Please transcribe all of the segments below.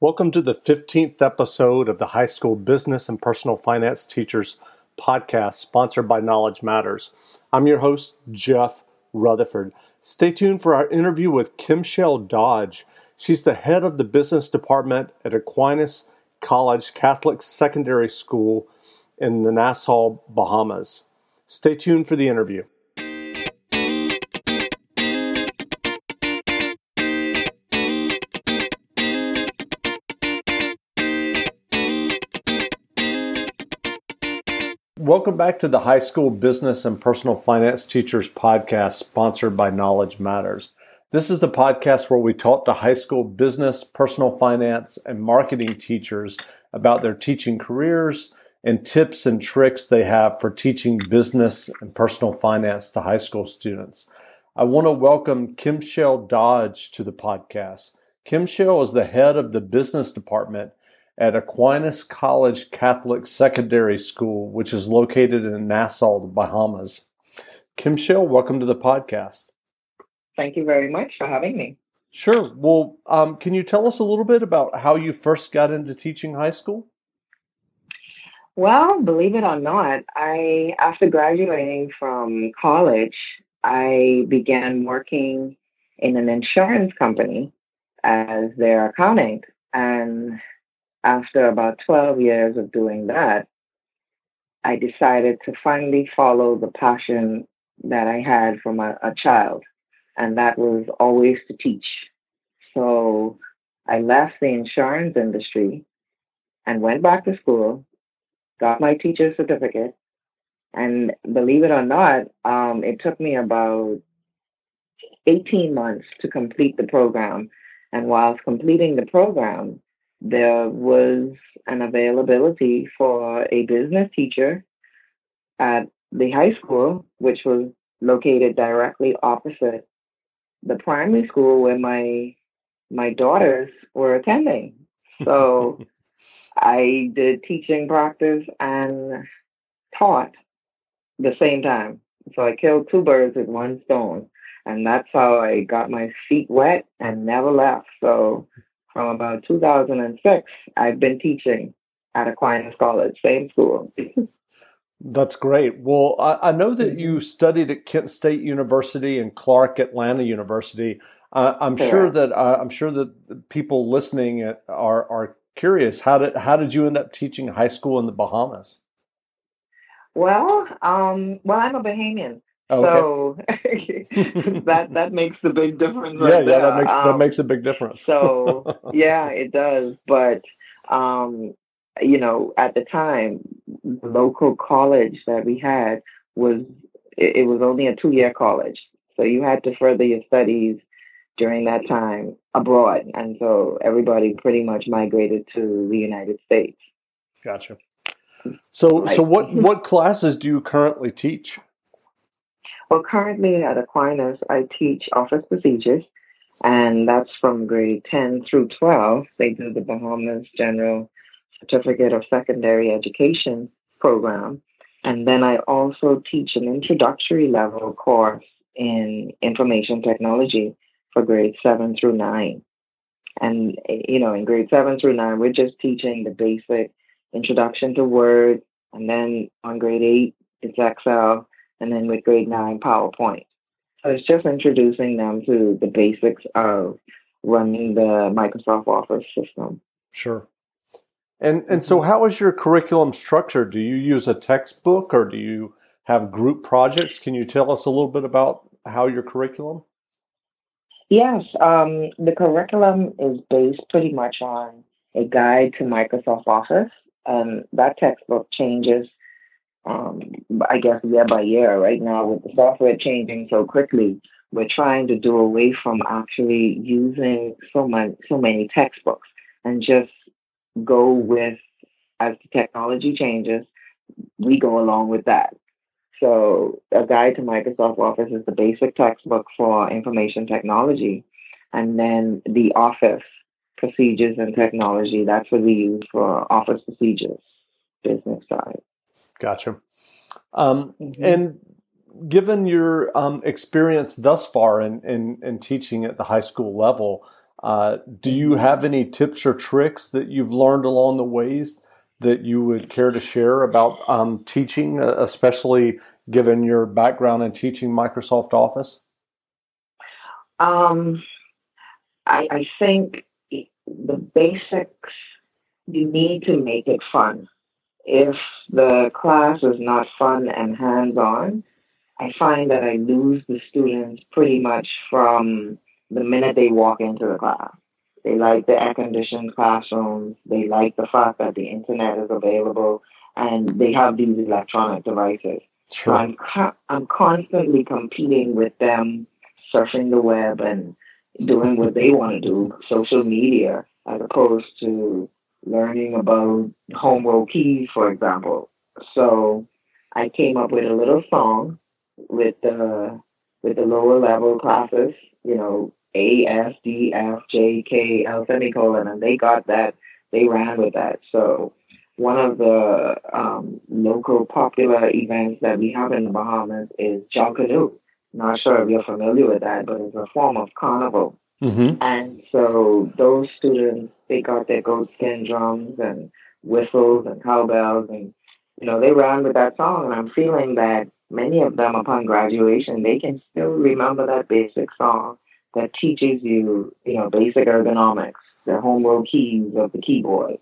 Welcome to the 15th episode of the High School Business and Personal Finance Teachers podcast, sponsored by Knowledge Matters. I'm your host, Jeff Rutherford. Stay tuned for our interview with Kim Shell Dodge. She's the head of the business department at Aquinas College Catholic Secondary School in the Nassau, Bahamas. Stay tuned for the interview. Welcome back to the High School Business and Personal Finance Teachers podcast, sponsored by Knowledge Matters. This is the podcast where we talk to high school business, personal finance, and marketing teachers about their teaching careers and tips and tricks they have for teaching business and personal finance to high school students. I want to welcome Kim Shell Dodge to the podcast. Kim Shell is the head of the business department at Aquinas College Catholic Secondary School, which is located in Nassau, the Bahamas. Kim Shell, welcome to the podcast. Thank you very much for having me. Sure. Well, um, can you tell us a little bit about how you first got into teaching high school? Well, believe it or not, I after graduating from college, I began working in an insurance company as their accountant and after about 12 years of doing that, I decided to finally follow the passion that I had from a, a child, and that was always to teach. So I left the insurance industry and went back to school, got my teacher's certificate, and believe it or not, um, it took me about 18 months to complete the program. And whilst completing the program, there was an availability for a business teacher at the high school, which was located directly opposite the primary school where my my daughters were attending. So I did teaching practice and taught the same time. So I killed two birds with one stone. And that's how I got my feet wet and never left. So from about 2006, I've been teaching at Aquinas College, same school. That's great. Well, I, I, know that you mm-hmm. studied at Kent State University and Clark Atlanta University. Uh, I'm sure that uh, I'm sure that people listening are are curious. How did how did you end up teaching high school in the Bahamas? Well, um, well, I'm a Bahamian, Oh, okay. So that that makes a big difference. Right yeah, yeah, there. that makes um, that makes a big difference. so yeah, it does. But um, you know, at the time, the local college that we had was it, it was only a two year college, so you had to further your studies during that time abroad, and so everybody pretty much migrated to the United States. Gotcha. So, so what what classes do you currently teach? Well, currently at Aquinas, I teach office procedures, and that's from grade 10 through 12. They do the Bahamas General Certificate of Secondary Education program. And then I also teach an introductory level course in information technology for grade 7 through 9. And, you know, in grade 7 through 9, we're just teaching the basic introduction to Word. And then on grade 8, it's Excel and then with grade nine PowerPoint. So it's just introducing them to the basics of running the Microsoft Office system. Sure. And and so mm-hmm. how is your curriculum structured? Do you use a textbook or do you have group projects? Can you tell us a little bit about how your curriculum? Yes, um, the curriculum is based pretty much on a guide to Microsoft Office, and that textbook changes um, I guess year by year. Right now, with the software changing so quickly, we're trying to do away from actually using so many so many textbooks and just go with as the technology changes, we go along with that. So, a guide to Microsoft Office is the basic textbook for information technology, and then the Office procedures and technology. That's what we use for Office procedures, business side. Gotcha. Um, mm-hmm. And given your um, experience thus far in, in, in, teaching at the high school level, Uh, do you have any tips or tricks that you've learned along the ways that you would care to share about um, teaching, uh, especially given your background in teaching Microsoft Office? Um, I, I think the basics, you need to make it fun. If the class is not fun and hands on, I find that I lose the students pretty much from the minute they walk into the class. They like the air conditioned classrooms. They like the fact that the internet is available and they have these electronic devices. Sure. So I'm, co- I'm constantly competing with them, surfing the web and doing what they want to do, social media, as opposed to learning about home row keys, for example. So I came up with a little song with the with the lower level classes, you know, A, S, D, F, J, K, L semicolon, and they got that. They ran with that. So one of the um, local popular events that we have in the Bahamas is Junkanoo. Not sure if you're familiar with that, but it's a form of carnival. Mm-hmm. And so those students, they got their goatskin drums and whistles and cowbells, and you know they ran with that song. And I'm feeling that many of them, upon graduation, they can still remember that basic song that teaches you, you know, basic ergonomics, the home row keys of the keyboard.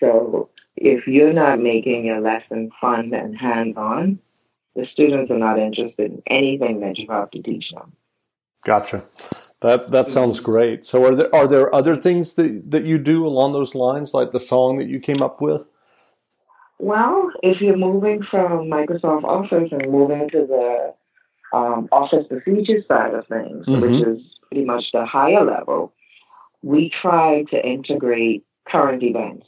So if you're not making your lesson fun and hands-on, the students are not interested in anything that you have to teach them. Gotcha. That that sounds great. So are there are there other things that that you do along those lines, like the song that you came up with? Well, if you're moving from Microsoft Office and moving to the um, Office procedure side of things, mm-hmm. which is pretty much the higher level, we try to integrate current events.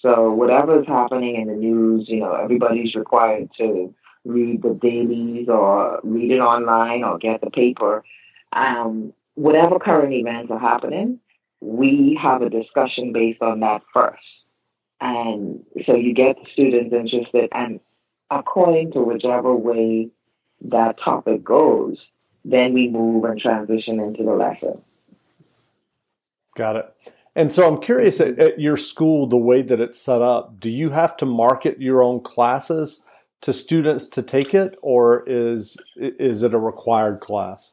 So whatever is happening in the news, you know, everybody's required to read the dailies or read it online or get the paper. Um, whatever current events are happening, we have a discussion based on that first. And so you get the students interested, and according to whichever way that topic goes, then we move and transition into the lesson. Got it. And so I'm curious at, at, your school, the way that it's set up, do you have to market your own classes to students to take it, or is is it a required class?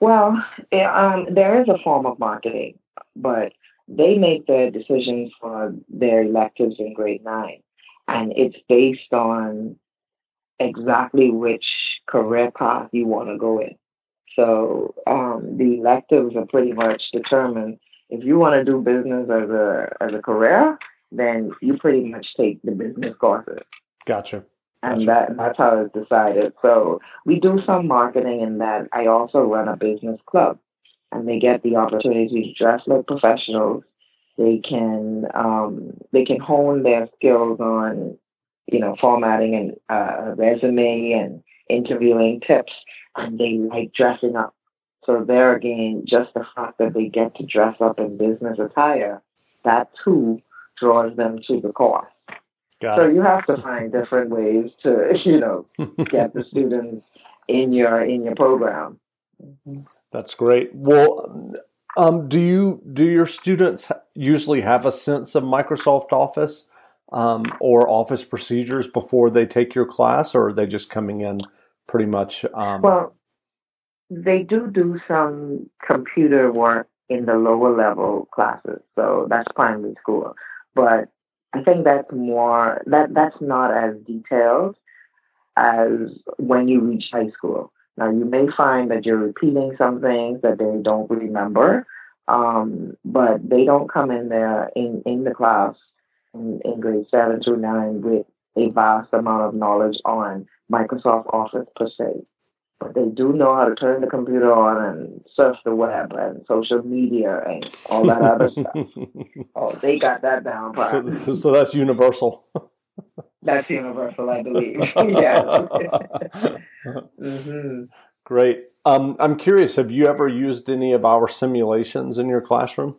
Well, um, there is a form of marketing, but they make their decisions for their electives in grade nine, and it's based on exactly which career path you want to go in. So um, the electives are pretty much determined. If you want to do business as a as a career, then you pretty much take the business courses. Gotcha and that that's how it's decided. So we do some marketing in that. I also run a business club, and they get the opportunity to dress like professionals. They can um, they can hone their skills on you know formatting and uh, resume and interviewing tips, and they like dressing up. So there again, just the fact that they get to dress up in business attire, that too draws them to the course. Got so it. you have to find different ways to, you know, get the students in your in your program. That's great. Well, um, do you do your students usually have a sense of Microsoft Office um, or Office procedures before they take your class, or are they just coming in pretty much? Um... Well, they do do some computer work in the lower level classes, so that's primary school. But I think that's more that that's not as detailed as when you reach high school. Now you may find that you're repeating some things that they don't remember, um, but they don't come in there in, in the class in, in grade seven through nine with a vast amount of knowledge on Microsoft Office per se but they do know how to turn the computer on and surf the web and social media and all that other stuff. Oh, they got that down. So, so that's universal. that's universal, I believe. yeah. mm-hmm. Great. Um, I'm curious. Have you ever used any of our simulations in your classroom?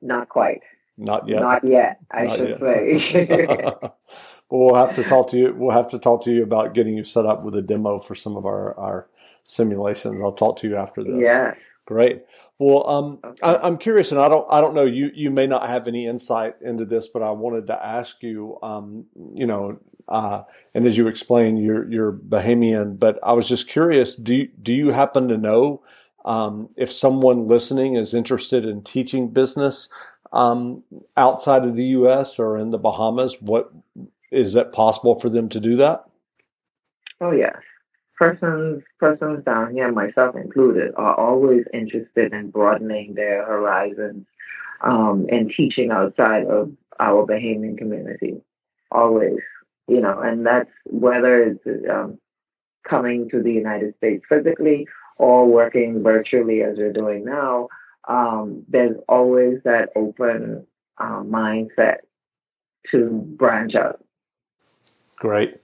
Not quite. Not yet. Not yet. I Not should yet. say. We'll have to talk to you. We'll have to talk to you about getting you set up with a demo for some of our our simulations. I'll talk to you after this. Yeah. Great. Well, um, okay. I, am curious, and I don't, I don't know. You, you may not have any insight into this, but I wanted to ask you. Um, you know, uh, and as you explained, you're, you're Bahamian, but I was just curious. Do, you, do you happen to know um, if someone listening is interested in teaching business um, outside of the U.S. or in the Bahamas? What is that possible for them to do that? Oh yes, persons persons down here, myself included, are always interested in broadening their horizons um, and teaching outside of our Bahamian community. Always, you know, and that's whether it's um, coming to the United States physically or working virtually as we're doing now. Um, there's always that open uh, mindset to branch out. Great.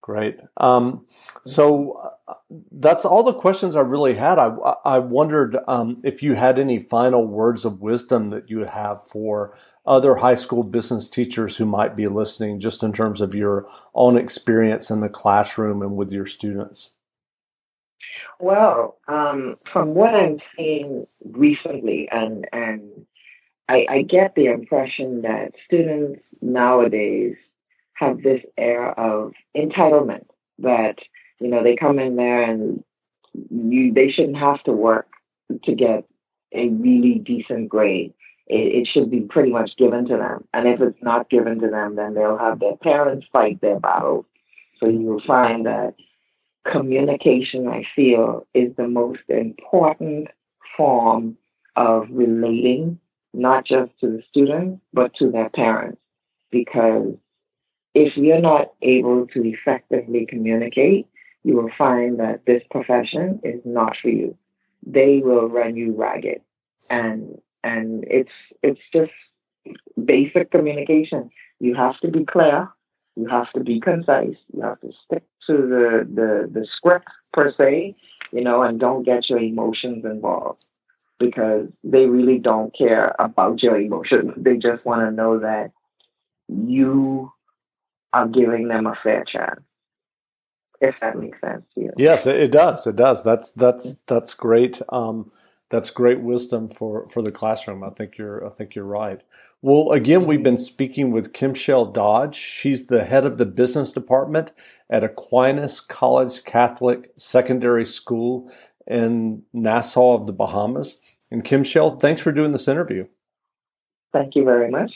Great. Um, so uh, that's all the questions I really had. I, I wondered um, if you had any final words of wisdom that you have for other high school business teachers who might be listening, just in terms of your own experience in the classroom and with your students. Well, um, from what I'm seeing recently, and and I, I get the impression that students nowadays have this air of entitlement that you know they come in there and you they shouldn't have to work to get a really decent grade. It, it should be pretty much given to them, and if it's not given to them, then they'll have their parents fight their battles. So you will find that communication, I feel, is the most important form of relating, not just to the student, but to their parents, because if you're not able to effectively communicate, you will find that this profession is not for you. They will run you ragged. And and it's it's just basic communication. You have to be clear, you have to be concise, you have to stick to the, the, the script per se, you know, and don't get your emotions involved because they really don't care about your emotions. They just want to know that you are giving them a fair chance. If that makes sense to you. Yes, it does. It does. That's that's that's great. Um, that's great wisdom for for the classroom. I think you're I think you're right. Well, again, we've been speaking with Kim Shell Dodge. She's the head of the business department at Aquinas College Catholic Secondary School in Nassau of the Bahamas. And Kim Shell, thanks for doing this interview. Thank you very much.